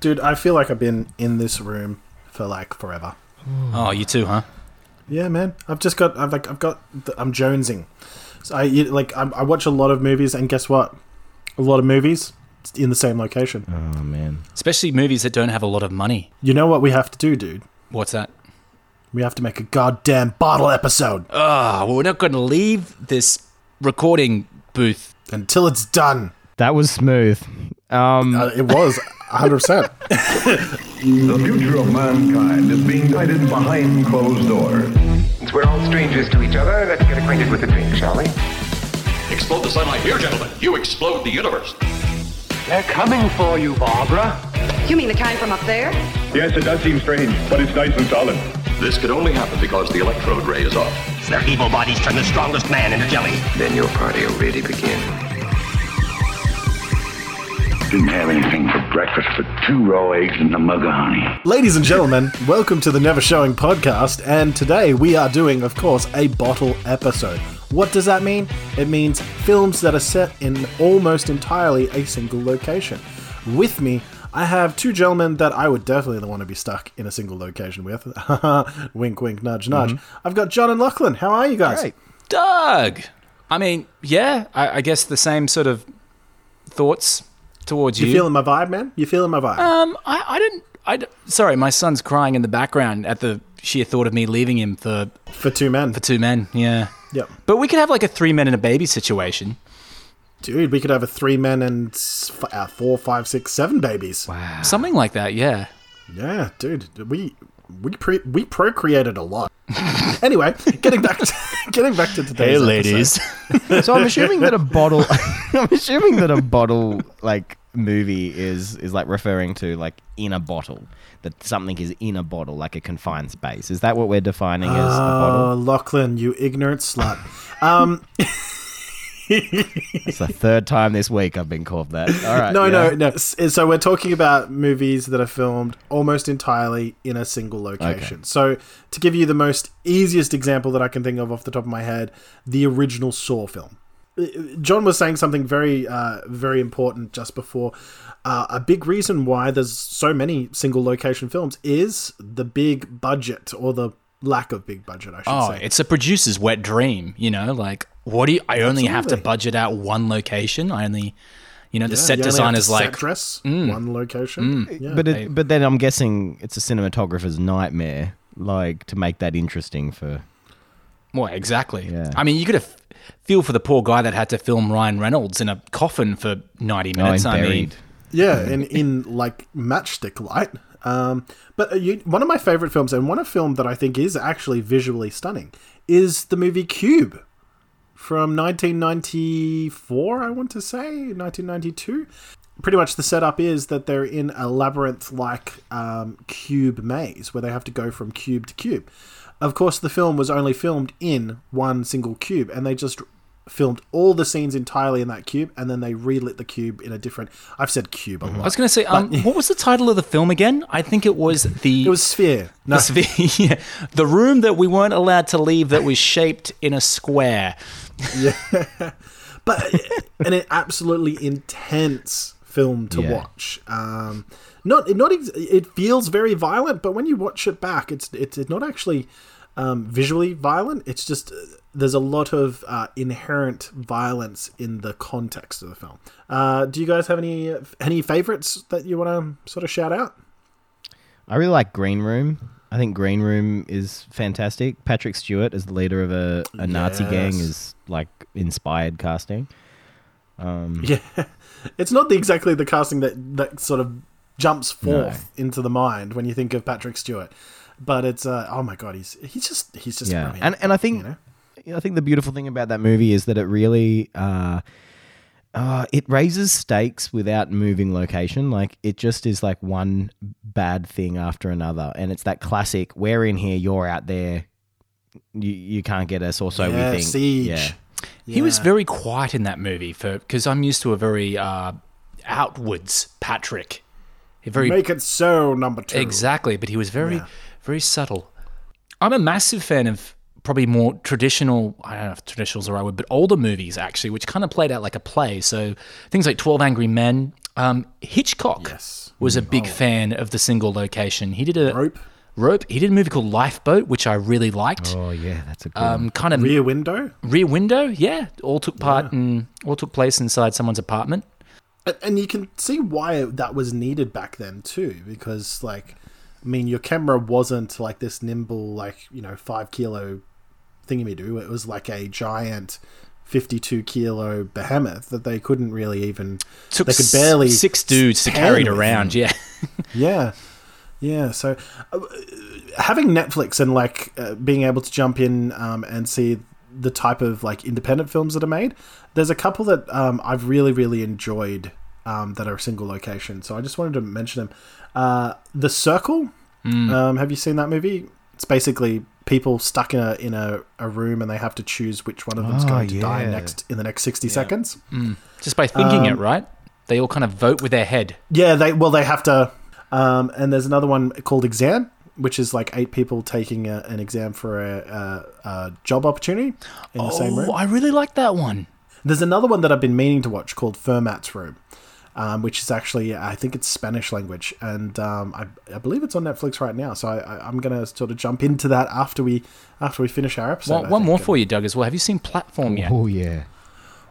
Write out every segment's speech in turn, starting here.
Dude, I feel like I've been in this room for like forever. Oh, you too, huh? Yeah, man. I've just got. I've like. I've got. I'm jonesing. So I like. I, I watch a lot of movies, and guess what? A lot of movies in the same location. Oh man. Especially movies that don't have a lot of money. You know what we have to do, dude? What's that? We have to make a goddamn bottle episode Ah, well, we're not going to leave this recording booth. until it's done. That was smooth. Um, Uh, it was 100. percent The future of mankind is being guided behind closed doors. Since we're all strangers to each other, let's get acquainted with the drink, shall we? Explode the sunlight here, gentlemen. You explode the universe. They're coming for you, Barbara. You mean the kind from up there? Yes, it does seem strange, but it's nice and solid. This could only happen because the electrode ray is off. Their evil bodies turn the strongest man into jelly. Then your party will really begin. Didn't have anything for breakfast but two raw eggs and a mug of honey. Ladies and gentlemen, welcome to the Never Showing podcast, and today we are doing, of course, a bottle episode. What does that mean? It means films that are set in almost entirely a single location. With me, I have two gentlemen that I would definitely want to be stuck in a single location with. wink, wink, nudge, nudge. Mm-hmm. I've got John and Lachlan. How are you guys? Great. Doug! I mean, yeah, I, I guess the same sort of thoughts towards you. You feeling my vibe, man? You feeling my vibe? um, I, I didn't. I sorry, my son's crying in the background at the sheer thought of me leaving him for for two men. for two men. Yeah, Yep. but we could have like a three men and a baby situation. Dude, we could have a three men and s- f- uh, four, five, six, seven babies. Wow. Something like that, yeah. Yeah, dude, we we pre- we procreated a lot. anyway, getting back to getting back to today's hey, ladies. so I'm assuming that a bottle, I'm assuming that a bottle like movie is is like referring to like in a bottle. That something is in a bottle, like a confined space. Is that what we're defining as a bottle? Oh, Lachlan, you ignorant slut. Um, It's the third time this week I've been called that. All right. no, yeah. no, no. So we're talking about movies that are filmed almost entirely in a single location. Okay. So to give you the most easiest example that I can think of off the top of my head, the original Saw film. Uh, John was saying something very, uh, very important just before. Uh, a big reason why there's so many single location films is the big budget or the lack of big budget. I should Oh, say. it's a producer's wet dream, you know. Like, what do you? I only have to budget out one location. I only, you know, the Yeah, set you only have design to is like, dress one location. Yeah. But it, but then I'm guessing it's a cinematographer's nightmare, like to make that interesting for. well, exactly. Yeah. I mean, you could have feel for the poor guy that had to film Ryan Reynolds in a coffin for ninety minutes. oh, I mean. Yeah, and in like matchstick light. Um, but uh, you, one of my favorite films, and one of film that I think is actually visually stunning, is the movie Cube from 1994. I want to say 1992. Pretty much the setup is that they're in a labyrinth-like um, cube maze where they have to go from cube to cube. Of course, the film was only filmed in one single cube, and they just filmed all the scenes entirely in that cube, and then they relit the cube in a different. I've said cube a lot. I was going to say, um, what was the title of the film again? I think it was the It was Sphere. No, the, sphere- yeah, the room that we weren't allowed to leave that was shaped in a square. yeah, but an absolutely intense film to Yeah. watch. Um, not not ex- it feels very violent, but when you watch it back, it's it's, it's not actually um, visually violent. It's just uh, there's a lot of uh, inherent violence in the context of the film. Uh, do you guys have any any favorites that you want to sort of shout out? I really like Green Room. I think Green Room is fantastic. Patrick Stewart as the leader of a, a Nazi gang is like inspired casting. Yeah, it's not the, exactly the casting that that sort of jumps forth into the mind when you think of Patrick Stewart. But it's uh, oh my god, he's he's just he's just yeah, brilliant, and and I think you know? I think the beautiful thing about that movie is that it really uh, uh, it raises stakes without moving location. Like it just is like one bad thing after another, and it's that classic: we're in here, you're out there. You you can't get us, or so Yeah, we think. Siege. Yeah, He was very quiet in that movie for because I'm used to a very uh, outwards Patrick. A very Make it so, number two. exactly, but he was very Yeah. very subtle. I'm a massive fan of probably more traditional. I don't know if traditional is the right word, but older movies actually, which kind of played out like a play. So things like Twelve Angry Men, Um, Hitchcock Yes. was a big fan of the single location. He did a Rope, rope. He did a movie called Lifeboat, which I really liked. Oh yeah, that's a good. Um, kind of Rear Window. Rear Window, yeah, all took part in all took place inside someone's apartment. And- And you can see why that was needed back then too, because like, I mean, your camera wasn't like this nimble, like you know, five kilo thingy-me-do. It was like a giant, fifty-two kilo behemoth that they couldn't really even. Took they could barely six dudes to carry it around. Yeah, Yeah, yeah. So uh, having Netflix and like uh, being able to jump in um, and see the type of like independent films that are made, there's a couple that um, I've really really enjoyed um, that are single location. So I just wanted to mention them. Uh, the Circle. Um, have you seen that movie? It's basically people stuck in a in a, a room and they have to choose which one of them's Oh, going to die next in the next sixty seconds. just by thinking Um, it, right? They all kind of vote with their head. Yeah, they well they have to. Um, and there's another one called Exam, which is like eight people taking a, an exam for a, a, a job opportunity in the same room. Oh, I really like that one. There's another one that I've been meaning to watch called Fermat's Room, um, which is actually I think it's Spanish language, and um, I, I believe it's on Netflix right now. So I, I, I'm gonna sort of jump into that after we after we finish our episode. One, one think. more for you, Doug, as well. Have you seen Platform yet? oh yeah,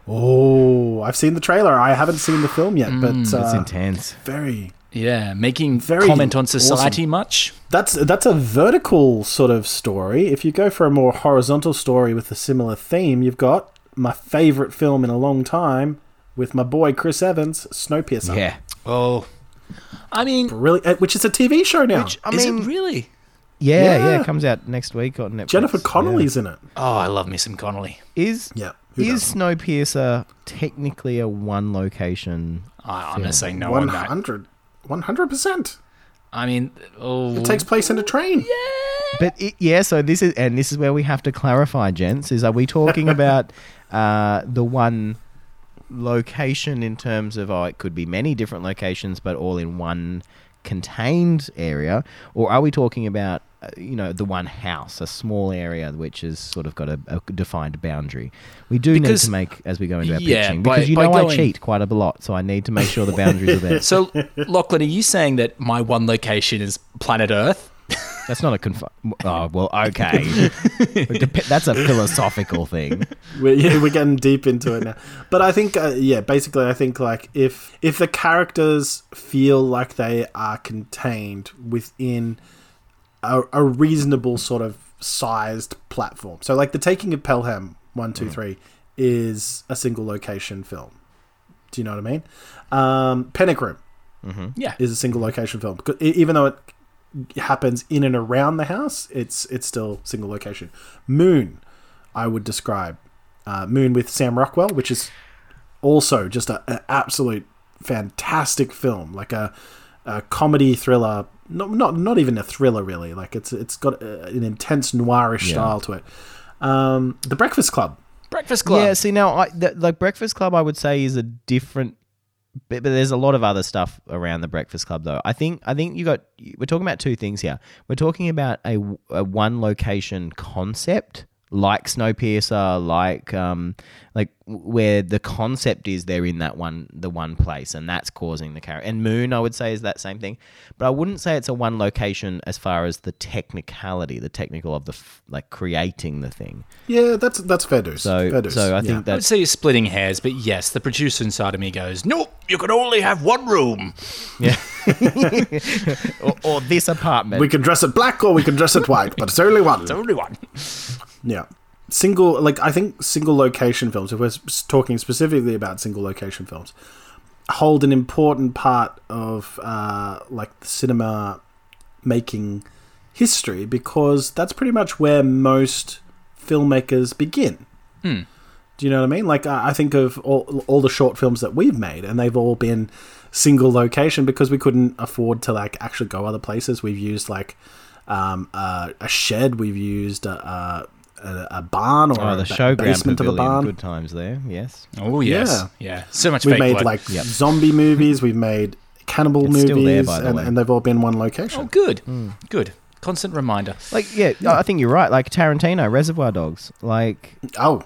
Oh, I've seen the trailer. I haven't seen the film yet, but it's uh, intense. very Yeah, making Very comment on society awesome. much. That's that's a vertical sort of story. If you go for a more horizontal story with a similar theme, you've got my favorite film in a long time with my boy Chris Evans, Snowpiercer. Yeah, Oh, I mean, really, uh, which is a TV show now. I is mean, it really? yeah, yeah, Yeah. It comes out next week on Netflix. Jennifer yeah. Connelly's in it. Oh, I love me some Connelly. Is Yeah, who is doesn't? Snowpiercer technically a one location? I, I'm going to say no One on that. hundred. One hundred percent. I mean, oh, It takes place in a train. Yeah But it, yeah, so this is and this is where we have to clarify, gents. Is are we talking about uh, the one location in terms of oh, it could be many different locations, but all in one contained area, or are we talking about uh, you know the one house, a small area which has sort of got a, a defined boundary? We do Because- need to make as we go into our yeah, pitching by- because you by know I cheat quite a lot, so I need to make sure the boundaries are there. So, Lachlan, are you saying that my one location is planet Earth? That's not a conf. Oh well, okay. Dep- That's a philosophical thing. We're, yeah, we're getting deep into it now. But I think, uh, yeah, basically, I think like if if the characters feel like they are contained within a, a reasonable sort of sized platform, so like the Taking of Pelham one two three is a single location film. Do you know what I mean? Um, Panic Room Yeah. is a single location film even though it happens in and around the house, it's it's still single location. Moon, I would describe uh, Moon with Sam Rockwell, which is also just a, an absolute fantastic film, like a, a comedy thriller. Not, not not even a thriller really. Like it's it's got a, an intense noirish style to it. Um, the Breakfast Club. Breakfast Club. Yeah, see now, I, th- like Breakfast Club, I would say is a different. But, but there's a lot of other stuff around the Breakfast Club, though. I think I think you got. We're talking about two things here. We're talking about a, a one location concept, like Snowpiercer, like um, like where the concept is they're in that one the one place, and that's causing the character. And Moon, I would say, is that same thing. But I wouldn't say it's a one location as far as the technicality, the technical of the f- like creating the thing. Yeah, that's that's fair dues. So fair dues. so I Yeah. think I would say you're splitting hairs, but yes, the producer inside of me goes, nope, you can only have one room. or, or this apartment. we can dress it black or we can dress it white, but it's only one. It's only one. Yeah. Single, like, I think single location films, if we're talking specifically about single location films, hold an important part of, uh, like, the cinema making history because that's pretty much where most filmmakers begin. Do you know what I mean? Like, I I think of all, all the short films that we've made, and they've all been single location because we couldn't afford to, like, actually go other places. We've used, like, um, uh, a shed, we've used a, a, a, a barn or Oh, a the ba- showground basement of a barn. Good times there. Yes. Oh, yes. Yeah. Yeah. So much We've fake made, blood. like, zombie movies, we've made cannibal It's movies, still there, by the and, way. and they've all been one location. Oh, good. Hmm. Good. Constant reminder. Like yeah, I think you're right. Like Tarantino, Reservoir Dogs. Like Oh,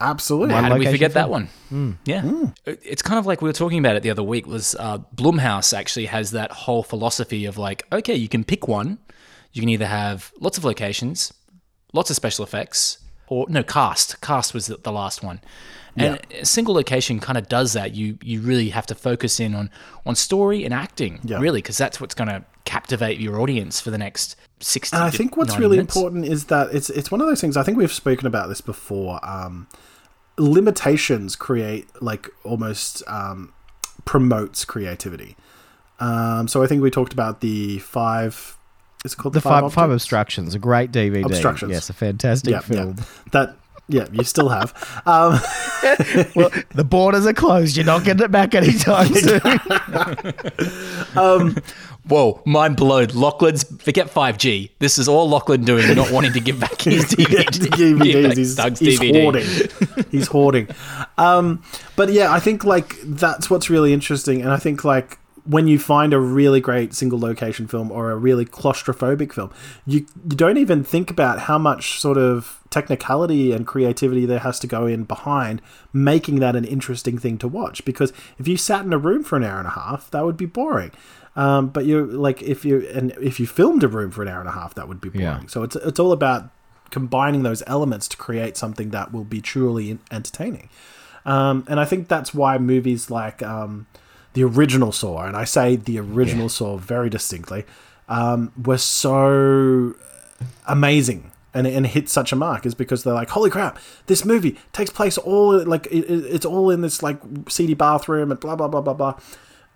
Absolutely. One How did we location forget that film. one? Hmm. Yeah. It- It's kind of like we were talking about it the other week was uh, Blumhouse actually has that whole philosophy of like, okay, you can pick one. You can either have lots of locations, lots of special effects, or no, cast. Cast was the, the last one. And a single location kind of does that. You you really have to focus in on on story and acting, Yeah. really, because that's what's going to captivate your audience for the next 60 And I think what's really minutes. important is that it's it's one of those things. I think we've spoken about this before. Um, limitations create like almost um, promotes creativity. Um, so I think we talked about the five. Is it called The five, five obstructions, a great DVD. Obstructions. Yes, a fantastic Yeah, film. yeah. That yeah, you still have. Um, Well, the borders are closed. You're not getting it back anytime soon. Whoa, mind blown. Lachlan's forget 5G. This is all Lachlan doing, not wanting to give back his DVD. give DVDs. He's, Doug's he's DVD. hoarding. he's hoarding. Um, but yeah, I think like that's what's really interesting, and I think like when you find a really great single location film or a really claustrophobic film, you you don't even think about how much sort of technicality and creativity there has to go in behind making that an interesting thing to watch. Because if you sat in a room for an hour and a half, that would be boring. Um, but you're like if you and if you filmed a room for an hour and a half, that would be boring. Yeah. So it's it's all about combining those elements to create something that will be truly entertaining. Um, and I think that's why movies like um, the original Saw, and I say the original Saw very distinctly, um, were so amazing and, and hit such a mark is because they're like, holy crap, this movie takes place all like it, it- it's all in this like seedy bathroom and blah blah blah blah blah.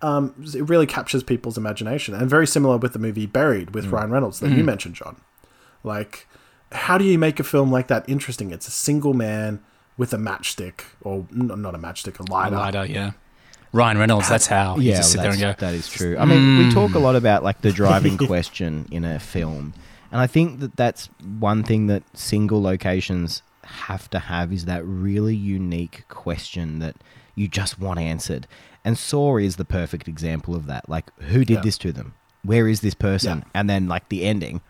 Um, it really captures people's imagination, and very similar with the movie Buried with Ryan Reynolds that you mentioned, John. Like, how do you make a film like that interesting? It's a single man with a matchstick, or n- not a matchstick, a A lighter. lighter, yeah. Ryan Reynolds, that's how. You yeah, just sit there and go, that is true. I mean, we talk a lot about like the driving question in a film, and I think that that's one thing that single locations have to have is that really unique question that you just want answered. And Saw is the perfect example of that. Like, who did Yeah. this to them? Where is this person? Yeah. And then like the ending.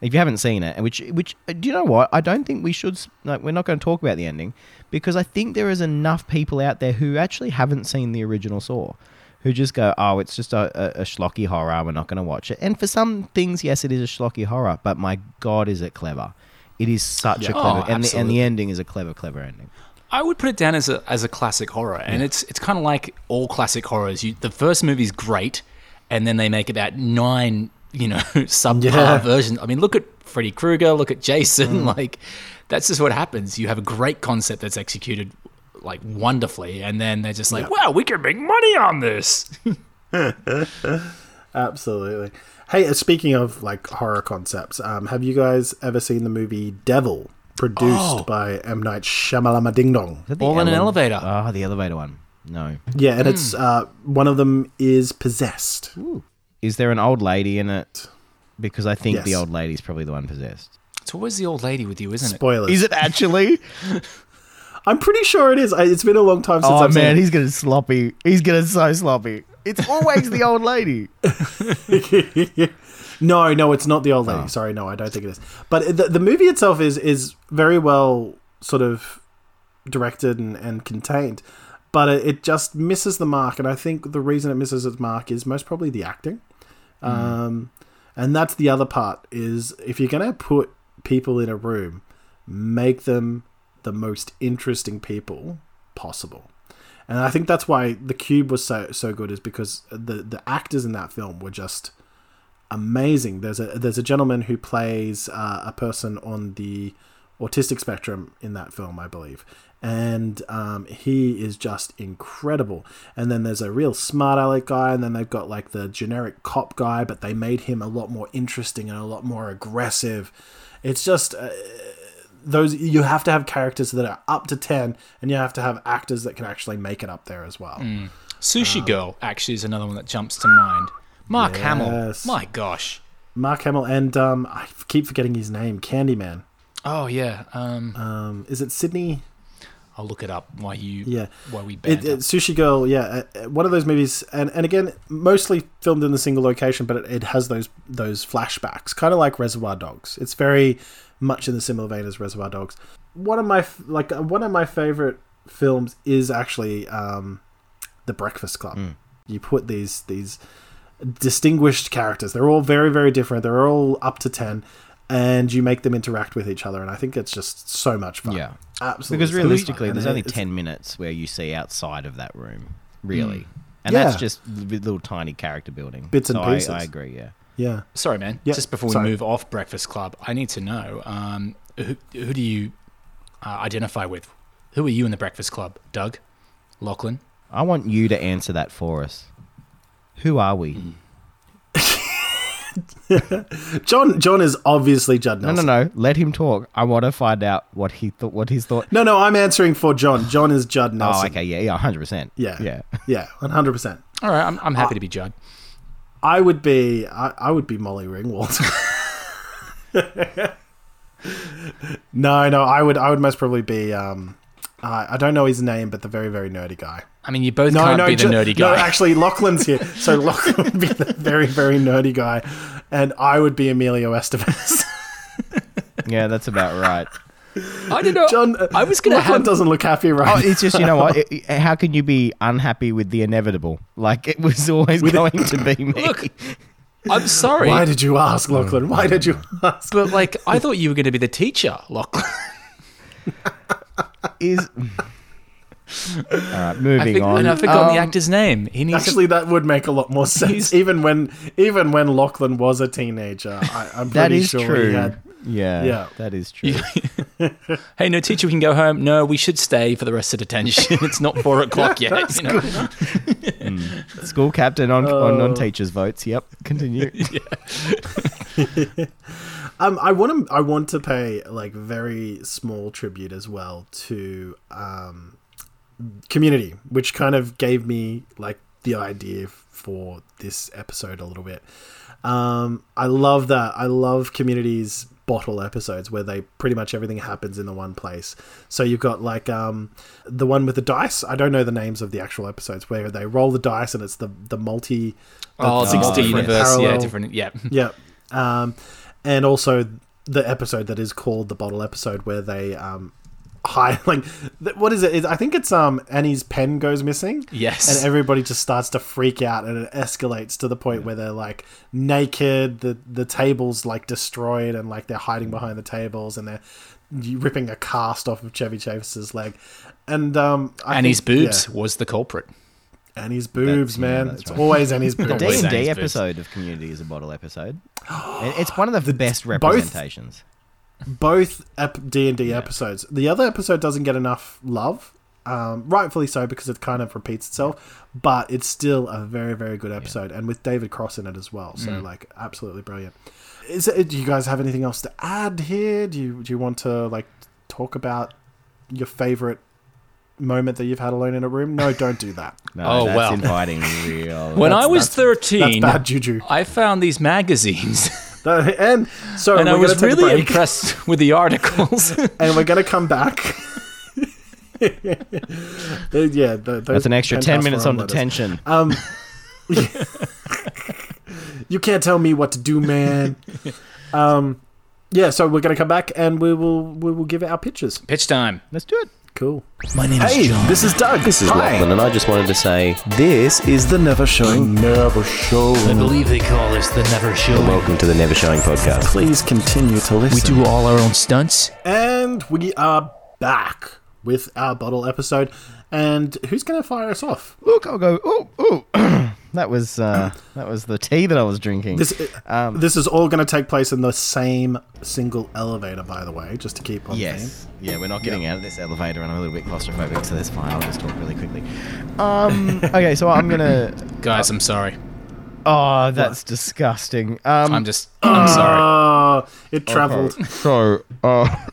If you haven't seen it, and which which uh, do you know what? I don't think we should. Like, we're not going to talk about the ending because I think there is enough people out there who actually haven't seen the original Saw, who just go, "Oh, it's just a, a, a schlocky horror. We're not going to watch it." And for some things, yes, it is a schlocky horror, but my God, is it clever? It is such a clever, Oh, and the, and the ending is a clever, clever ending. I would put it down as a as a classic horror, and it's it's kind of like all classic horrors. You, the first movie's great, and then they make about nine, you know, subpar Yeah. versions. I mean, look at Freddy Krueger, look at Jason. Like, that's just what happens. You have a great concept that's executed like wonderfully, and then they're just like, "Wow, we can make money on this." Absolutely. Hey, uh, speaking of like horror concepts, um, have you guys ever seen the movie Devil, produced Oh. by M Night Shyamalan Ding Dong? Is that All in an elevator. Oh, the elevator one. No. Yeah, and it's uh, one of them is possessed. Is there an old lady in it? Because I think the Yes. old lady's probably the one possessed. It's always the old lady with you, isn't it? Spoilers. Is it actually? I'm pretty sure it is. I- It's been a long time since oh I've man, seen he's gonna sloppy. He's gonna so sloppy. It's always the old lady. it. No, no, it's not the old lady. Oh. Sorry, no, I don't think it is. But the, the movie itself is is very well sort of directed and, and contained, but it, it just misses the mark. And I think the reason it misses its mark is most probably the acting. Um, and that's the other part is if you're going to put people in a room, make them the most interesting people possible. And I think that's why the Cube was so so good is because the the actors in that film were just amazing. There's a there's a gentleman who plays uh, a person on the autistic spectrum in that film, I believe, and um, he is just incredible. And then there's a real smart aleck guy, and then they've got like the generic cop guy, but they made him a lot more interesting and a lot more aggressive. It's just. Uh, those you have to have characters that are up to 10 and you have to have actors that can actually make it up there as well Sushi Girl actually is another one that jumps to mind. Mark Hamill. My gosh. mark hamill and um, i keep forgetting his name candyman Oh yeah. Um, um, is it sydney I'll look it up while you. Yeah. While we It, it, Sushi Girl, yeah, uh, uh, one of those movies, and, and again, mostly filmed in a single location, but it, it has those those flashbacks, kind of like Reservoir Dogs. It's very much in the similar vein as Reservoir Dogs. one of my like uh, one of my favorite films is actually um, The Breakfast Club. You put these these distinguished characters. They're all very very different. They're all up to ten, and you make them interact with each other. And I think it's just so much fun. Yeah. absolutely. Because realistically, fun. there's only 10 minutes where you see outside of that room, really. And Yeah. that's just little tiny character building. Bits and So pieces. I, agree, yeah. Yeah. Sorry, man. Yeah, Just before we sorry. move off Breakfast Club, I need to know um, who, who do you uh, identify with? Who are you in the Breakfast Club? Doug? Lachlan? I want you to answer that for us. Who are we? John John is obviously Judd No, Nelson. no, no. Let him talk. I want to find out what he thought. What his thought. No, no, I'm answering for John. John is Judd Nelson. Oh, okay, yeah, yeah, hundred percent. Yeah. yeah. Yeah, 100%. All right, I'm, I'm Uh, happy to be Judd. I would be I, I would be Molly Ringwald. no, no, I would I would most probably be um uh, I don't know his name, but the very very nerdy guy. I mean, you both No, can't no, be the ju- nerdy No, guy. actually, Lachlan's here, so Lachlan would be the very very nerdy guy, and I would be Emilio Estevez. Yeah, that's about right. I don't know. John, I was going to Lachlan have. doesn't look happy, Oh, right? it's just you know what? It- it- how can you be unhappy with the inevitable? Like it was always going to be me. Look, I'm sorry. Why did you ask, Lachlan? Why did you ask? but, like, I thought you were going to be the teacher, Lachlan. Is all right. I Moving think, on. and I forgot the Um, actor's name. He needs Actually, that would make a lot more sense. Even when, even when Lachlan was a teenager, I, I'm pretty That is sure true. he had. Yeah, Yeah. that is true. hey, no, teacher, we can go home. No, we should stay for the rest of detention. it's not four o'clock yet. You know? School captain on, on Oh. on teachers' votes. Yep, continue. Um, I want to, I want to pay like very small tribute as well to um, Community, which kind of gave me like the idea for this episode a little bit. Um, I love that. I love Community's bottle episodes where they pretty much everything happens in the one place. So you've got like um, the one with the dice. I don't know the names of the actual episodes where they roll the dice and it's the the multi. the Oh, the six multi-universe, different yeah, parallel- different, yeah. yeah. Um, and also the episode that is called the bottle episode where they um hide like th- what is it? It- I think it's um Annie's pen goes missing. Yes. And everybody just starts to freak out and it escalates to the point where they're like naked, the the tables like destroyed and like they're hiding behind the tables and they're ripping a cast off of Chevy Chase's leg. And um I Annie's think- boobs yeah, was the culprit. Annie's boobs, That's- yeah, man. that's it's right. always Annie's The boobs. D and D Zane's episode of Community is a bottle episode. It's one of the, best representations. both D and D episodes. The other episode doesn't get enough love, um, rightfully so because it kind of repeats itself. But it's still a very very good episode, and with David Cross in it as well. So Mm. like absolutely brilliant. Is it, do you guys have anything else to add here? Do you do you want to like talk about your favorite moment that you've had alone in a room? No, don't do that. No, Oh, that's well. inviting real. When I was that's- 13, that's bad juju. I found these magazines. And so and I was gonna take a really impressed with the articles. and we're gonna come back. yeah, the, That's an extra ten minutes on detention. detention. Um, you can't tell me what to do, man. Um, yeah, so we're gonna come back and we will we will give our pitches. Pitch time. Let's do it. Cool. My name Hey, this is Doug. This is Hi. Lachlan, and I just wanted to say this is the Never Showing. Never Showing. I believe they call us the Never Show. Welcome to the Never Showing podcast. Please continue to listen. We do all our own stunts. and we are back with our bottle episode. And who's gonna fire us off? Look, I'll go. Oh, oh. that was uh, that was the tea that I was drinking. This Um, this is all gonna take place in the same single elevator, by the way, just to keep on theme. Yes. Yeah, we're not getting out of this elevator, and I'm a little bit claustrophobic, so that's fine. I'll just talk really quickly. Um, okay, so I'm gonna. Guys, I'm sorry. Oh, that's disgusting. Um, I'm just, I'm sorry. Oh, it traveled. So, uh,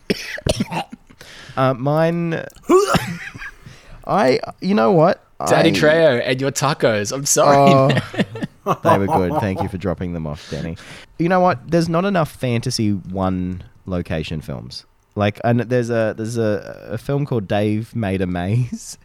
uh, mine. I, you know what? Daddy I- Trejo and your tacos. I'm sorry. Oh, they were good. Thank you for dropping them off, Danny. You know what? There's not enough fantasy one location films. Like, and there's a there's a, a film called Dave Made a Maze.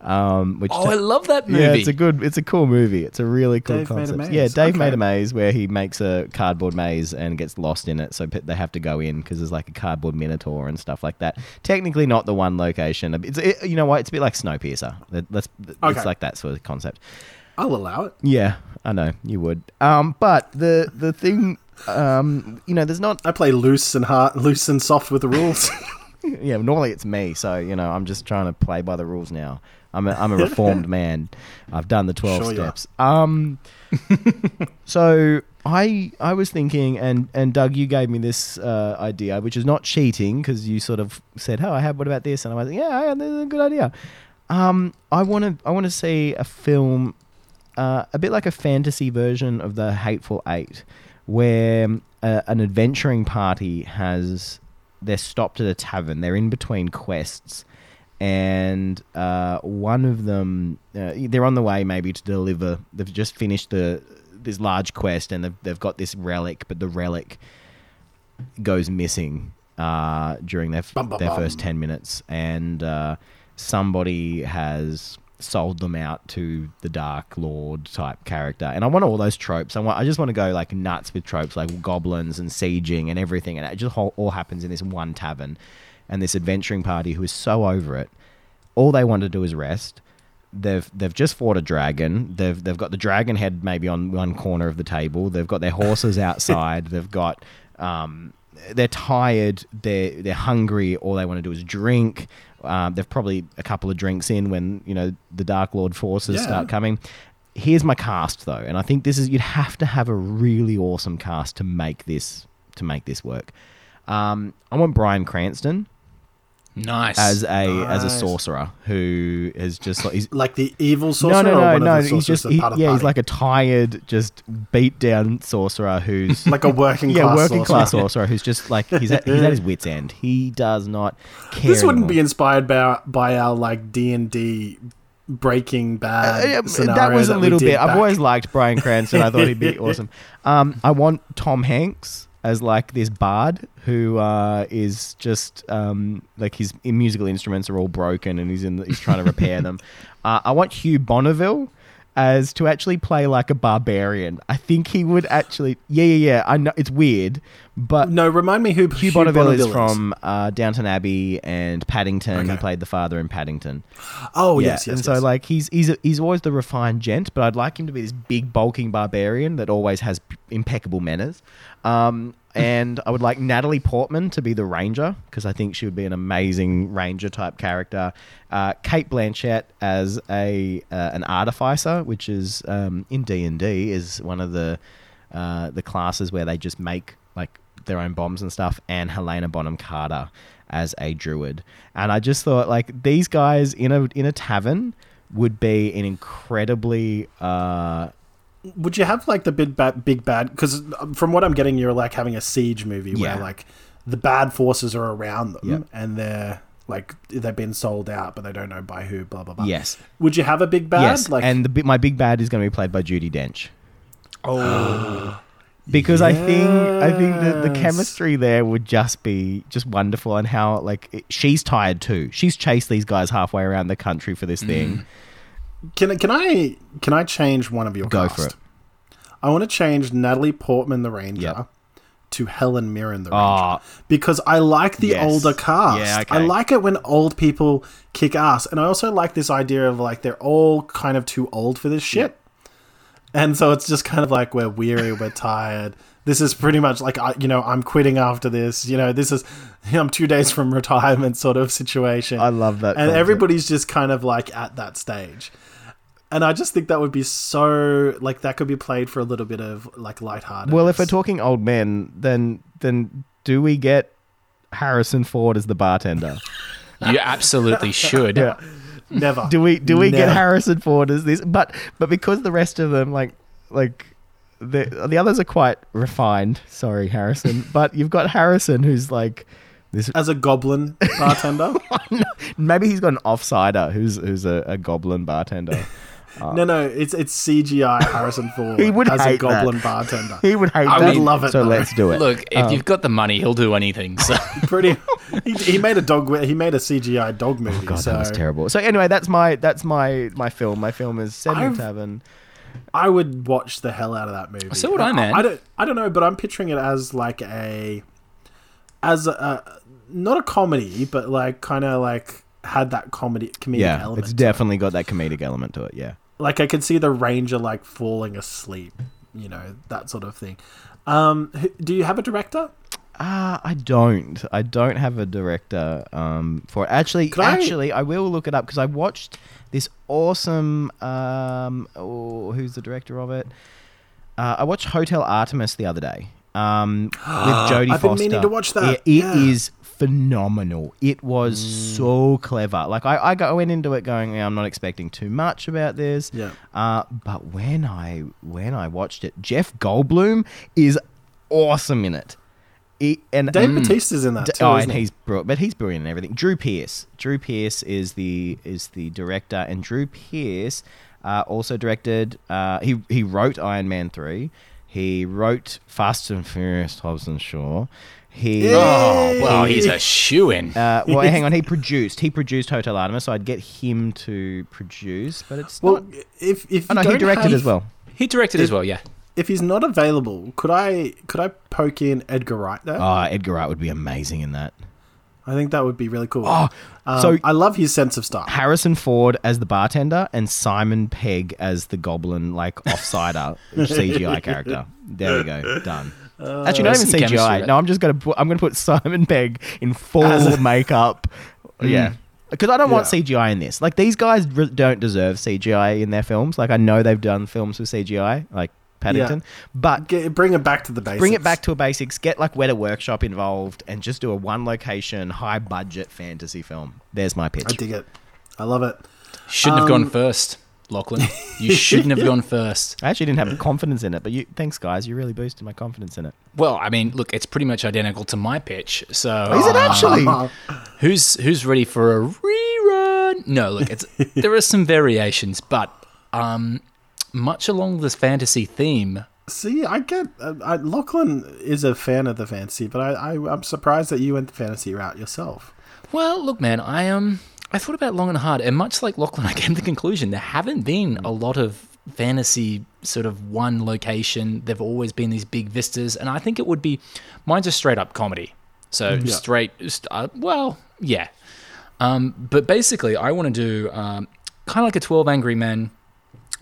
Um, which Oh, I love that movie. yeah, it's a good, it's a cool movie. It's a really cool Dave Made a concept. Maze. Yeah, Dave Okay. made a maze where he makes a cardboard maze and gets lost in it, so pe- they have to go in because there's like a cardboard minotaur and stuff like that. Technically, not the one location. It's it, you know what? It's a bit like Snowpiercer. That- That's Okay. it's like that sort of concept. I'll allow it. Yeah, I know you would. Um, but the the thing, um, you know, there's not. I play loose and hard, loose and soft with the rules. Yeah, normally it's me, so you know, I'm just trying to play by the rules now. I'm a, I'm a reformed man. I've done the twelve Sure steps. Um, so I I was thinking, and and Doug, you gave me this uh, idea, which is not cheating because you sort of said, "Oh, I have. What about this?" And I was like, "Yeah, yeah, this is a good idea." Um, I want to I want to see a film, uh, a bit like a fantasy version of the Hateful Eight, where uh, an adventuring party has they're stopped at a tavern. They're in between quests, and uh, one of them uh, they're on the way maybe to deliver. They've just finished the this large quest, and they've they've got this relic, but the relic goes missing uh, during their Bum, bum, their bum. first ten minutes, and uh, somebody has sold them out to the Dark Lord type character. And I want all those tropes. I want. I just want to go like nuts with tropes like goblins and sieging and everything, and it just all, all happens in this one tavern. And this adventuring party who is so over it, all they want to do is rest. They've they've just fought a dragon. They've they've got the dragon head maybe on one corner of the table. They've got their horses outside. they've got um, they're tired. They're they're hungry. All they want to do is drink. Um, they've probably a couple of drinks in when you know the Dark Lord forces Yeah. start coming. Here's my cast though, and I think this is you'd have to have a really awesome cast to make this to make this work. Um, I want Bryan Cranston nice. as a as a sorcerer who is just like he's like the evil no sorcerer. no or no one no he's just he- part of the yeah he's like a tired just beat down sorcerer who's like a working yeah class working class sorcerer. sorcerer who's just like he's at, he's at his wits end he does not care This wouldn't be inspired by by our like D and D Breaking Bad. Uh, yeah, scenario that was a we little did bit. I've always liked Bryan Cranston. I thought he'd be awesome. Um, I want Tom Hanks as like this bard who uh, is just um, like his musical instruments are all broken and he's in he's trying to repair them. Uh, I want Hugh Bonneville as to actually play like a barbarian. I think he would actually. Yeah, yeah, yeah. I know it's weird, but No, remind me who Hugh Bonneville, is from uh, Downton Abbey and Paddington. He played the father in Paddington. Oh Yeah, yes, yes. and so like he's he's he's always the refined gent, but I'd like him to be this big bulking barbarian that always has p- impeccable manners. Um, and I would like Natalie Portman to be the ranger because I think she would be an amazing ranger type character. Uh, Cate Blanchett as a uh, an artificer, which is um, in D and D is one of the uh, the classes where they just make like their own bombs and stuff, and Helena Bonham Carter as a druid. And I just thought like these guys in a in a tavern would be an incredibly uh, would you have like the big bad, big bad? Because um, from what I'm getting, you're like having a siege movie Yeah. where like the bad forces are around them Yep. and they're like they've been sold out, but they don't know by who. Blah blah blah. Yes. Would you have a big bad? yes, Like and the, my big bad is going to be played by Judi Dench. oh, because I think I think that the chemistry there would just be just wonderful, and how like it, she's tired too. She's chased these guys halfway around the country for this thing. Mm. Can I- can I can I change one of your Go cast? for it. I want to change Natalie Portman the Ranger Yep. to Helen Mirren the Ranger Ah. because I like the Yes. older cast. Yeah, okay. I like it when old people kick ass, and I also like this idea of like they're all kind of too old for this shit, and so it's just kind of like we're weary, we're tired. This is pretty much like I, you know I'm quitting after this. You know this is I'm two days from retirement sort of situation. I love that and concept. everybody's just kind of like at that stage. And I just think that would be so like that could be played for a little bit of like lighthearted. Well, if we're talking old men, then then do we get Harrison Ford as the bartender? you absolutely should. never Do we do we get Harrison Ford as this? But but because the rest of them like like the the others are quite refined. Sorry, Harrison, but you've got Harrison who's like this. as a goblin bartender. Maybe he's got an offsider who's who's a, a goblin bartender. no, no, it's it's CGI Harrison Ford He would as a goblin that. bartender. He would hate I that. would love it. So though. let's do it. Look, if um, you've got the money, he'll do anything. So pretty. He, he made a dog. He made a CGI dog oh, movie. Oh, God, so that was terrible. So anyway, that's my that's my my film. My film is Seven I've- Tavern. I would watch the hell out of that movie. So would I, man. I don't. I don't know, but I'm picturing it as like a, as a, a not a comedy, but like kind of like had that comedy comedic Yeah, element. it's definitely got that comedic element to it. Yeah. like I could see the ranger like falling asleep, you know that sort of thing. Um, do you have a director? Ah, I don't. I don't have a director um, for it. Actually, Could actually, I will look it up because I watched this awesome. Um, oh, who's the director of it? Uh, I watched Hotel Artemis the other day um, with Jodie Foster. I've been meaning to watch that. It- it Yeah. is phenomenal. It was so clever. Like I, I, go, I went into it going, "Yeah, I'm not expecting too much about this. Yeah. Uh, but when I when I watched it, Jeff Goldblum is awesome in it. He, and Dave Bautista's in that too. oh, and he? he's brilliant, but he's brilliant in everything. Drew Pearce. Drew Pearce is the is the director, and Drew Pearce uh, also directed. Uh, he he wrote Iron Man three. He wrote Fast and Furious Hobbs and Shaw. He oh well, he's a shoe in. uh, well, hang on. He produced. He produced Hotel Artemis, so I'd get him to produce, but it's Well, not. if if Oh no, he directed have- as well. He directed as well. Yeah. If he's not available, could I could I poke in Edgar Wright there? Oh, Edgar Wright would be amazing in that. I think that would be really cool. Oh, Um, so- I love his sense of style. Harrison Ford as the bartender and Simon Pegg as the goblin, like offsider CGI character. There we go, done. Uh, Actually, not even some chemistry, CGI. No, I'm just gonna put. I'm gonna put Simon Pegg in full makeup. Hmm. Yeah, because I don't want Yeah. CGI in this. Like these guys re- don't deserve CGI in their films. Like I know they've done films with CGI, like Paddington, but Get, bring it back to the basics. bring it back to a basics. Get like Weta Workshop involved, and just do a one location, high budget fantasy film. There's my pitch. I dig it. I love it. Shouldn't have gone first, Lachlan. You shouldn't have gone first. I actually didn't have confidence in it, but you thanks guys, you really boosted my confidence in it. Well, I mean, look, it's pretty much identical to my pitch. So Is it actually? who's who's ready for a rerun? No, look, it's there are some variations, but um, much along this fantasy theme. See, I get. Uh, I, Lachlan is a fan of the fantasy, but I, I I'm surprised that you went the fantasy route yourself. Well, look, man, I um, I thought about it long and hard, and much like Lachlan, I came to the conclusion there haven't been a lot of fantasy sort of one location. There've always been these big vistas, and I think it would be mine's a straight up comedy. So straight, uh, well, yeah. Um, but basically, I want to do um, kind of like a Twelve Angry Men,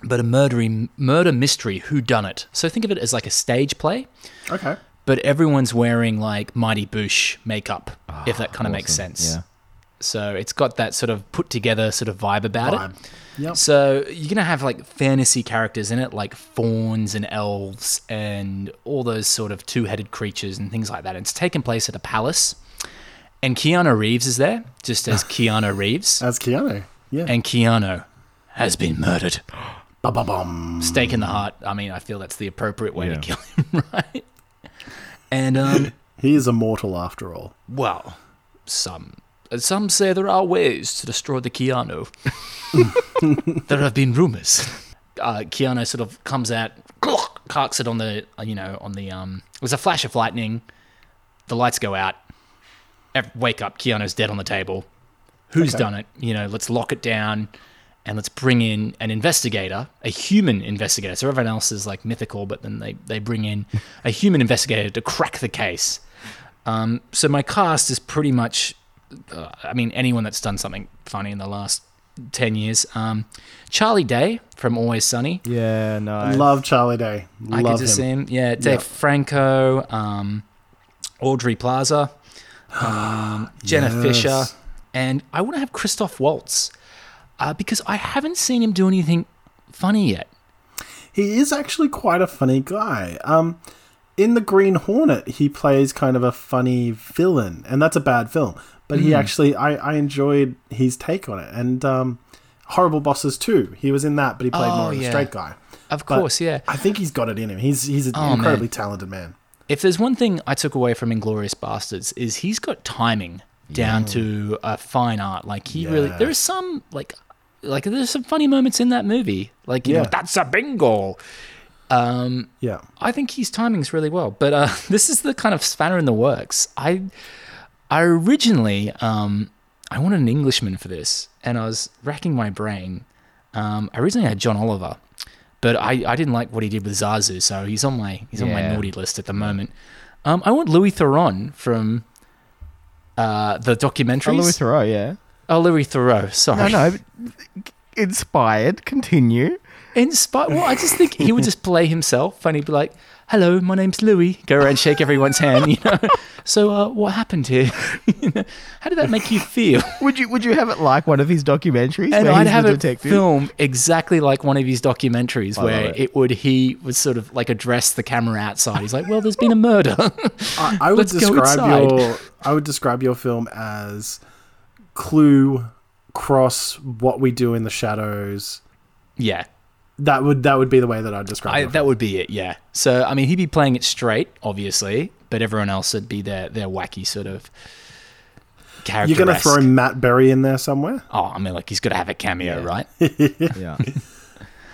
but a murdery murder mystery who done it. So think of it as like a stage play, Okay. but everyone's wearing like Mighty Boosh makeup, if that kind of makes ah, sense. Yeah. So it's got that sort of put together sort of vibe about Vibe. it. Yep. So you're gonna have like fantasy characters in it, like fauns and elves and all those sort of two-headed creatures and things like that. It's taking place at a palace, and Keanu Reeves is there, just as Keanu Reeves, As Keanu. Yeah. and Keanu has been murdered. Ba-ba-bum. Stake in the heart. I mean, I feel that's the appropriate way Yeah. to kill him, right? And um, He is immortal after all. well, some some say there are ways to destroy the Keanu. there have been rumors. Uh, Keanu sort of comes out, carks it on the, you know, on the um. There's a flash of lightning. The lights go out. Wake up! Keanu's dead on the table. Who's done it? You know, let's lock it down, and let's bring in an investigator, a human investigator. So everyone else is like mythical, but then they they bring in a human investigator to crack the case. Um, so my cast is pretty much, uh, I mean, anyone that's done something funny in the last ten years. Um, Charlie Day from Always Sunny. Yeah, no. Love Charlie Day. I Love get to him. see him. Yeah, Dave Yeah. Franco, um, Aubrey Plaza, um, Jenna Yes. Fisher, and I want to have Christoph Waltz uh, because I haven't seen him do anything funny yet. He is actually quite a funny guy. Um, in the Green Hornet, he plays kind of a funny villain, and that's a bad film. But Hmm. he actually, I, I enjoyed his take on it. And um, Horrible Bosses too. He was in that, but he played Oh, more of a straight guy. Of But course, yeah. I think he's got it in him. He's he's an Oh, incredibly man. talented man. If there's one thing I took away from Inglourious Basterds is he's got timing down to a fine art. Like he really, Yeah. there is some like like there's some funny moments in that movie. Like you Yeah. know, that's a bingo. Um, Yeah. I think his timing's really well. But uh, this is the kind of spanner in the works. I I originally um, I wanted an Englishman for this, and I was racking my brain. Um, I originally had John Oliver, but I, I didn't like what he did with Zazu, so he's on my he's on my naughty list at the moment. Um, I want Louis Theron from uh, the Oh. Louis Theron, yeah. Oh, Louis Theroux. No, Sorry. no. no. Inspired. Continue. Inspired. Well, I just think he would just play himself, and he'd be like, "Hello, my name's Louis." Go around, shake everyone's hand. You know. So, uh, what happened here? You know, How did that make you feel? Would you Would you have it like one of his documentaries? And where I'd he's have the it detective? film exactly like one of his documentaries, I where love it. it. would he would sort of like address the camera outside. He's like, "Well, there's been a murder." I, I would Let's describe inside. your I would describe your film as Clue cross what we do in the shadows. yeah, That would that would be the way that I'd describe I, it. that would be it. Yeah. So I mean, he'd be playing it straight, obviously, but everyone else would be their their wacky sort of character. You're gonna throw Matt Berry in there somewhere. Oh, I mean, like he's got to have a cameo, right? Yeah.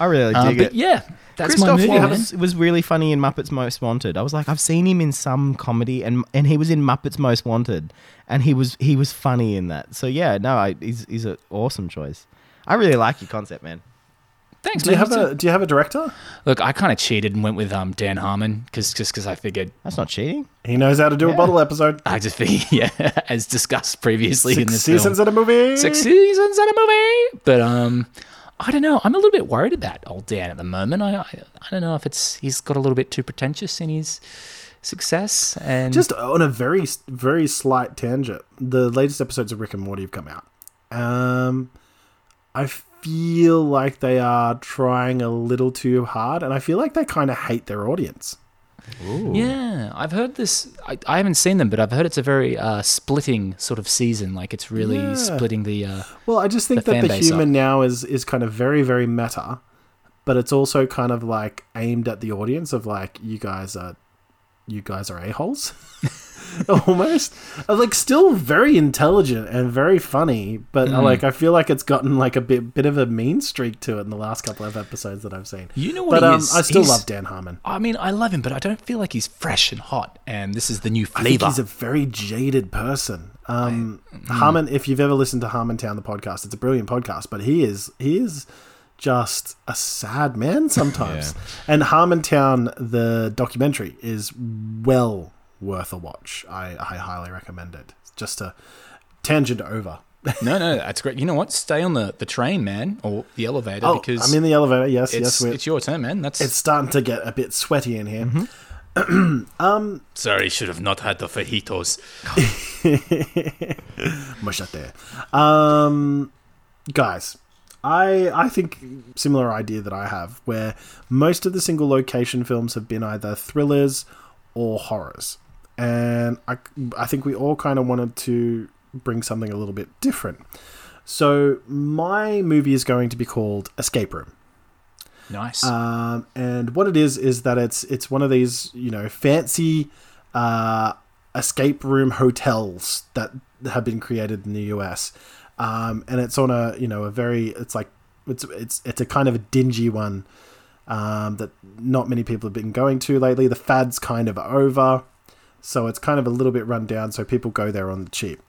I really Uh, dig but it. yeah, that's my Christoph movie. man. Waltz was really funny in Muppets Most Wanted. I was like, I've seen him in some comedy, and and he was in Muppets Most Wanted, and he was he was funny in that. So yeah, no, I, he's he's an awesome choice. I really like your concept, man. Thanks, Do you have a Do you have a director? Look, I kind of cheated and went with um Dan Harmon because just because I figured That's not cheating. He knows how to do a bottle episode. I just figured yeah, as discussed previously in Six this seasons film. in a movie. six seasons in a movie. But um, I don't know. I'm a little bit worried about old Dan at the moment. I I, I don't know if it's he's got a little bit too pretentious in his success and Just on a very very slight tangent, the latest episodes of Rick and Morty have come out. Um, I feel like they are trying a little too hard, and I feel like they kind of hate their audience. Yeah, I've heard this. I, I haven't seen them, but I've heard it's a very uh, splitting sort of season. Like it's really Yeah. splitting the. Uh, Well, I just think the that the human up. now is is kind of very very meta, but it's also kind of like aimed at the audience of like you guys are you guys are a holes, almost like still very intelligent and very funny, but Mm. like I feel like it's gotten like a bit bit of a mean streak to it in the last couple of episodes that I've seen. You know what But um? I still He's- love Dan Harmon. I mean, I love him, but I don't feel like he's fresh and hot. And this is the new flavor. he's a very jaded person. Um, mm. Harmon, if you've ever listened to Harmontown the podcast, it's a brilliant podcast. But he is he is just a sad man sometimes. And Harmontown, the documentary, is well worth a watch. I, I highly recommend it. Just a tangent over. no, no, that's great. You know what? Stay on the, the train, man, or the elevator, Oh, because I'm in the elevator. Yes, it's, yes, it's your turn, man. That's it's starting to get a bit sweaty in here. sorry. Should have not had the fajitos. Moshate. Um, guys, I I think similar idea that I have, where most of the single location films have been either thrillers or horrors, and I I think we all kind of wanted to bring something a little bit different. So my movie is going to be called Escape Room. Nice. Um, and what it is is that it's it's one of these you know fancy uh, escape room hotels that have been created in the US, um, and it's on a you know a very it's like it's it's it's a kind of a dingy one um, that not many people have been going to lately. The fad's kind of over, so it's kind of a little bit run down. So people go there on the cheap.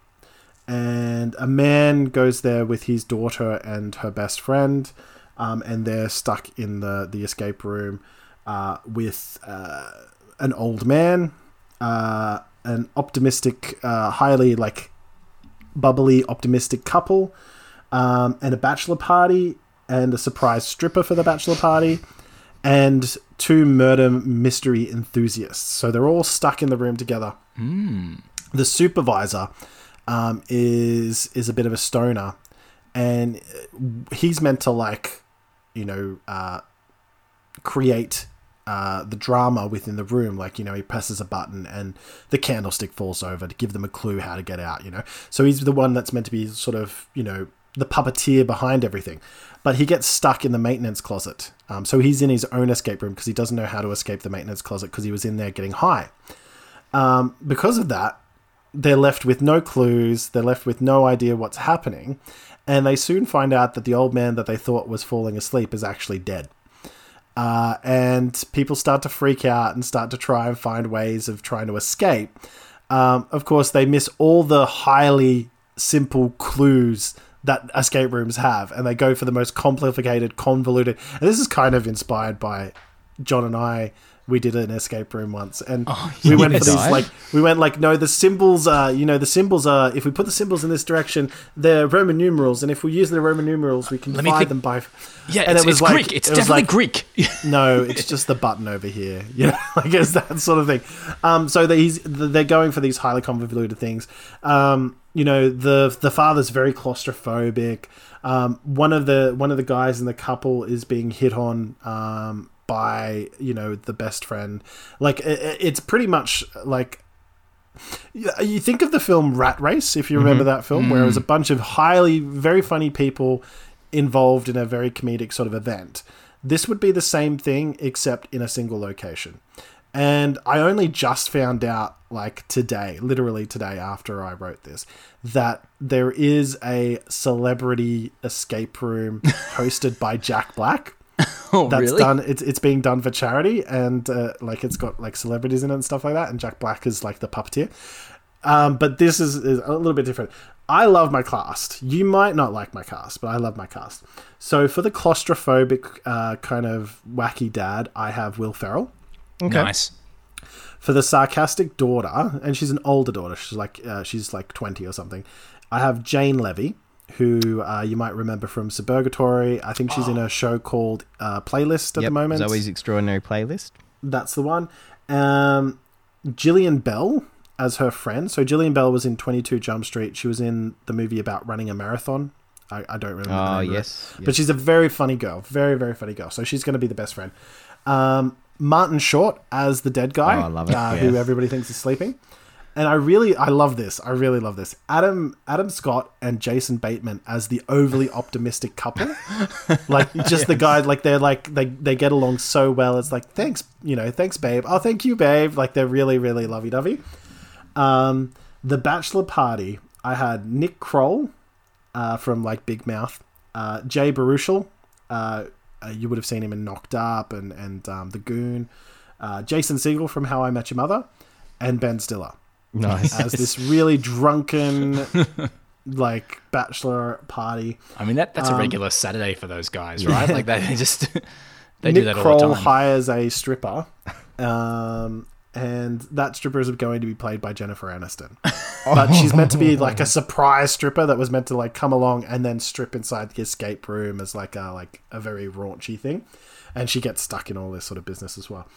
And a man goes there with his daughter and her best friend, um, and they're stuck in the the escape room uh, with uh, an old man, uh, an optimistic, uh, highly like bubbly, optimistic couple, um, and a bachelor party, and a surprise stripper for the bachelor party, and two murder mystery enthusiasts. So they're all stuck in the room together. The supervisor um, is is a bit of a stoner, and he's meant to like, you know, uh, create uh, the drama within the room. Like, you know, he presses a button and the candlestick falls over to give them a clue how to get out, you know. So he's the one that's meant to be sort of, you know, the puppeteer behind everything. But he gets stuck in the maintenance closet. Um, so he's in his own escape room because he doesn't know how to escape the maintenance closet because he was in there getting high. Um, because of that, they're left with no clues. They're left with no idea what's happening. and they soon find out that the old man that they thought was falling asleep is actually dead. Uh, and people start to freak out and start to try and find ways of trying to escape. Um, of course, they miss all the highly simple clues that escape rooms have, and they go for the most complicated, convoluted. And this is kind of inspired by John and I. We did an escape room once, and we went for these like we went like no, the symbols are you know the symbols are if we put the symbols in this direction, they're Roman numerals, and if we use the Roman numerals, we can Let divide them by. Yeah, and it's, it was like- Greek. It's it definitely like- Greek. no, it's just the button over here. You know, like it's that sort of thing. Um, so they, he's, they're going for these highly convoluted things. Um, you know, the the father's very claustrophobic. Um, one of the one of the guys in the couple is being hit on um, by you know the best friend. Like it, it- it's pretty much like you think of the film Rat Race, if you remember mm-hmm. that film, where it was a mm. bunch of highly, very funny people involved in a very comedic sort of event. This would be the same thing, except in a single location. And I only just found out, like today, literally today after I wrote this, that there is a celebrity escape room hosted by Jack Black oh, that's really? done it's it's being done for charity and uh, like it's got like celebrities in it and stuff like that and jack black is like the puppeteer um, but this is, is a little bit different i love my cast you might not like my cast but i love my cast so for the claustrophobic uh, kind of wacky dad i have will ferrell Nice. for the sarcastic daughter, and she's an older daughter. She's like uh, she's like twenty or something. I have Jane Levy, who uh, you might remember from Suburgatory. I think she's in a show called uh, Playlist at Yep, the moment. Zoey's extraordinary playlist. That's the one. Um, Gillian Bell as her friend. So Gillian Bell was in Twenty Two Jump Street. She was in the movie about running a marathon. I, I don't remember. Oh, of it. yes, but she's a very funny girl. Very very funny girl. So she's going to be the best friend. Um, Martin Short as the dead guy, Oh, I love it, Uh, yeah. who everybody thinks is sleeping. And I really, I love this. I really love this. Adam, Adam Scott and Jason Bateman as the overly optimistic couple. like just the guy, like they're like they they get along so well. It's like thanks, you know, thanks, babe. Oh, thank you, babe. Like they're really, really lovey dovey. Um, the bachelor party. I had Nick Kroll uh, from like Big Mouth, uh, Jay Baruchel. Uh, uh, you would have seen him in Knocked Up and and um, The Goon. Uh, Jason Segel from How I Met Your Mother, and Ben Stiller Nice. as this really drunken, like bachelor party. I mean, that that's Um, a regular Saturday for those guys, right? Like they they just they do Nick that all Kroll the time. hires a stripper, um, and that stripper is going to be played by Jennifer Aniston. But she's meant to be like a surprise stripper that was meant to like come along and then strip inside the escape room as like a like a very raunchy thing, and she gets stuck in all this sort of business as well.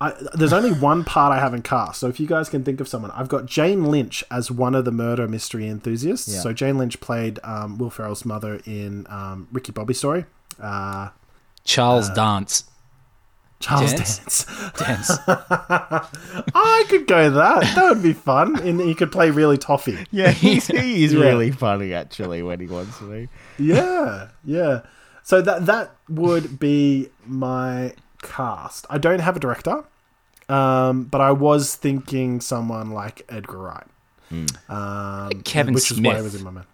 I, there's only one part I haven't cast, so if you guys can think of someone, I've got Jane Lynch as one of the murder mystery enthusiasts. Yeah. So Jane Lynch played um, Will Ferrell's mother in um, Ricky Bobby Story. Uh, Charles Dance. Charles Dance? Dance. Dance. I could go that. That would be fun. And he could play really toffee. yeah, he's, he is Yeah. really funny actually when he wants to be. Yeah, yeah. So that that would be my cast. I don't have a director, um, but I was thinking someone like Edgar Wright. Um, Kevin which is why it Smith. was in my mind.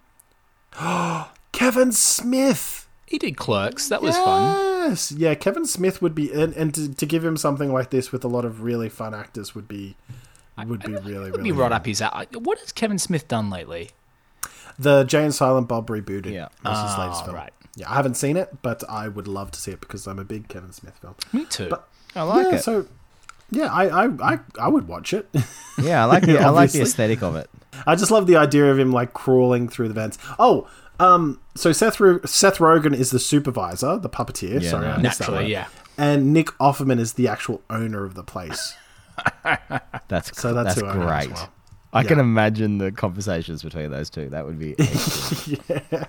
Oh, Kevin Smith. He did Clerks. That was fun. Yes, yeah. Kevin Smith would be, and, and to, to give him something like this with a lot of really fun actors would be, would be really, Would really be right up his alley. What has Kevin Smith done lately? The Jay and Silent Bob rebooted. Yeah. was his Ah, latest film. right. Yeah, I haven't seen it, but I would love to see it because I'm a big Kevin Smith film. Me too. But I like yeah, it. so yeah, I, I, I, I would watch it. yeah, I like the I like the aesthetic of it. I just love the idea of him like crawling through the vents. Oh, um, so Seth Ro- Seth Rogen is the supervisor, the puppeteer. Yeah, sorry, I nice. missed that Naturally, one. yeah. And Nick Offerman is the actual owner of the place. That's So that's that's who I great. well. I can imagine the conversations between those two. That would be excellent.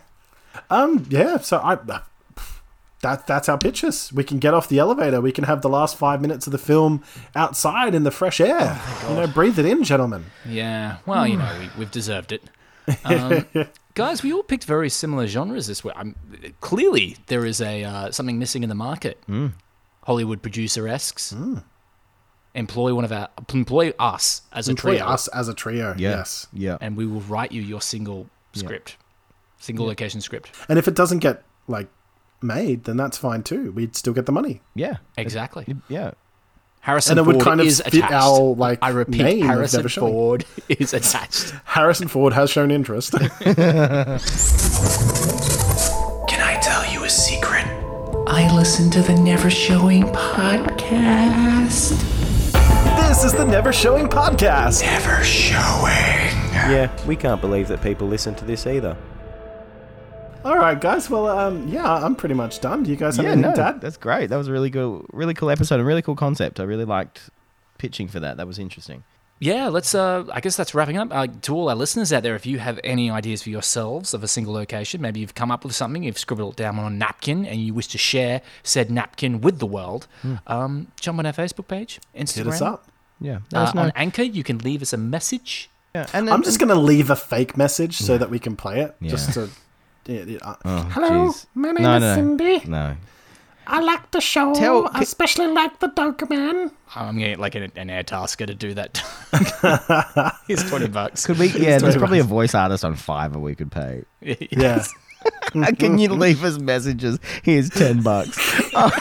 Um, yeah. So I. That, that's our pitches. We can get off the elevator. We can have the last five minutes of the film outside in the fresh air. you know, breathe it in, gentlemen. Yeah. Well, you know, we, we've deserved it. Um, guys, we all picked very similar genres this week. I'm, clearly, there is a uh, something missing in the market. Hollywood producer esques. Employ one of our employ us as a Employ trio, us as a trio. Yeah. Yes. Yeah. and we will write you your single script. Single location script. And if it doesn't get like made, then that's fine too. We'd still get the money. Yeah, Exactly. yeah. Harrison And it would Ford kind of is fit attached. our, like, I repeat, name Harrison Never Showing. Ford is attached. Harrison Ford has shown interest. Can I tell you a secret? I listen to the Never Showing podcast. this is the Never Showing podcast. Never Showing. Yeah, we can't believe that people listen to this either. All right, guys. Well, um, yeah, I'm pretty much done. Do you guys have Yeah, anything no, to add? that's great. That was a really cool, really cool episode, and really cool concept. I really liked pitching for that. That was interesting. Yeah, let's. Uh, I guess that's wrapping up. Uh, to all our listeners out there, if you have any ideas for yourselves of a single location, maybe you've come up with something, you've scribbled it down on a napkin, and you wish to share said napkin with the world, um, jump on our Facebook page, Instagram, Hit us up. Yeah, let Uh, us on Anchor. You can leave us a message. Yeah, and I'm just going to leave a fake message so that we can play it. yeah. Just to. Yeah, yeah, uh, Oh, Hello, jeez. my name no, is no, Cindy. No, I like the show. Tell- I especially like the Doberman. I'm gonna get like an, an air tasker to do that. Here's twenty bucks. could we? Yeah, there's probably a voice artist on Fiverr we could pay. Yeah. Can you leave us messages? Here's ten bucks.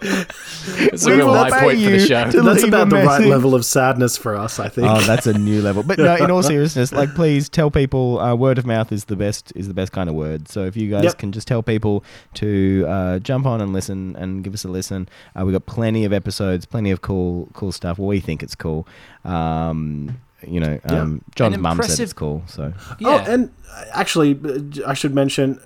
It's a We real will high pay point for the you show. That's about a the right level of sadness for us, I think. Oh, that's a new level. But no, in all seriousness, like please tell people. Uh, word of mouth is the best is the best kind of word. So if you guys Yep. can just tell people to uh, jump on and listen and give us a listen, uh, we've got plenty of episodes, plenty of cool cool stuff. We think it's cool. Um, you know, um, John's An mum said it's cool. So Yeah. Oh, and uh, actually, uh, I should mention,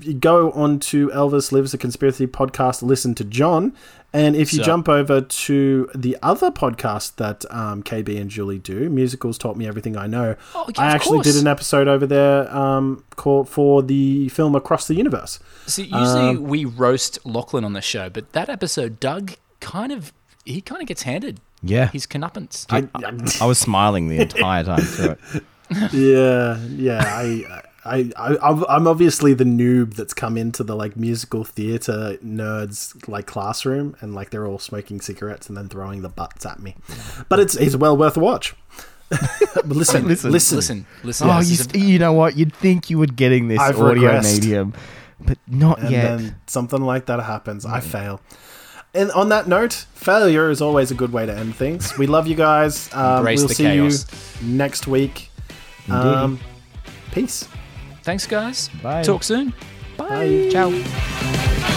you go on to Elvis Lives a Conspiracy podcast, listen to John, and if you So- jump over to the other podcast that um, KB and Julie do, Musicals Taught Me Everything I Know, Oh, yeah, I of actually did an episode over there um, called for the film Across the Universe. See, usually Um, we roast Lachlan on the show, but that episode, Doug kind of he kind of gets handed. Yeah, His comeuppance. I, I was smiling the entire time through it. yeah, yeah. I, I, I, I'm- I'm obviously the noob that's come into the like musical theater nerds like classroom, and like they're all smoking cigarettes and then throwing the butts at me. But it's it's well worth a watch. But listen, listen, Listen. listen, listen. Oh, This you, a- you know what? You'd think you were getting this I've audio regressed. medium, but not and yet. then something like that happens. I mm. fail. And on that note, failure is always a good way to end things. We love you guys. Um, we'll see chaos. you next week. Um, peace. Thanks, guys. Bye. Talk soon. Bye. Ciao.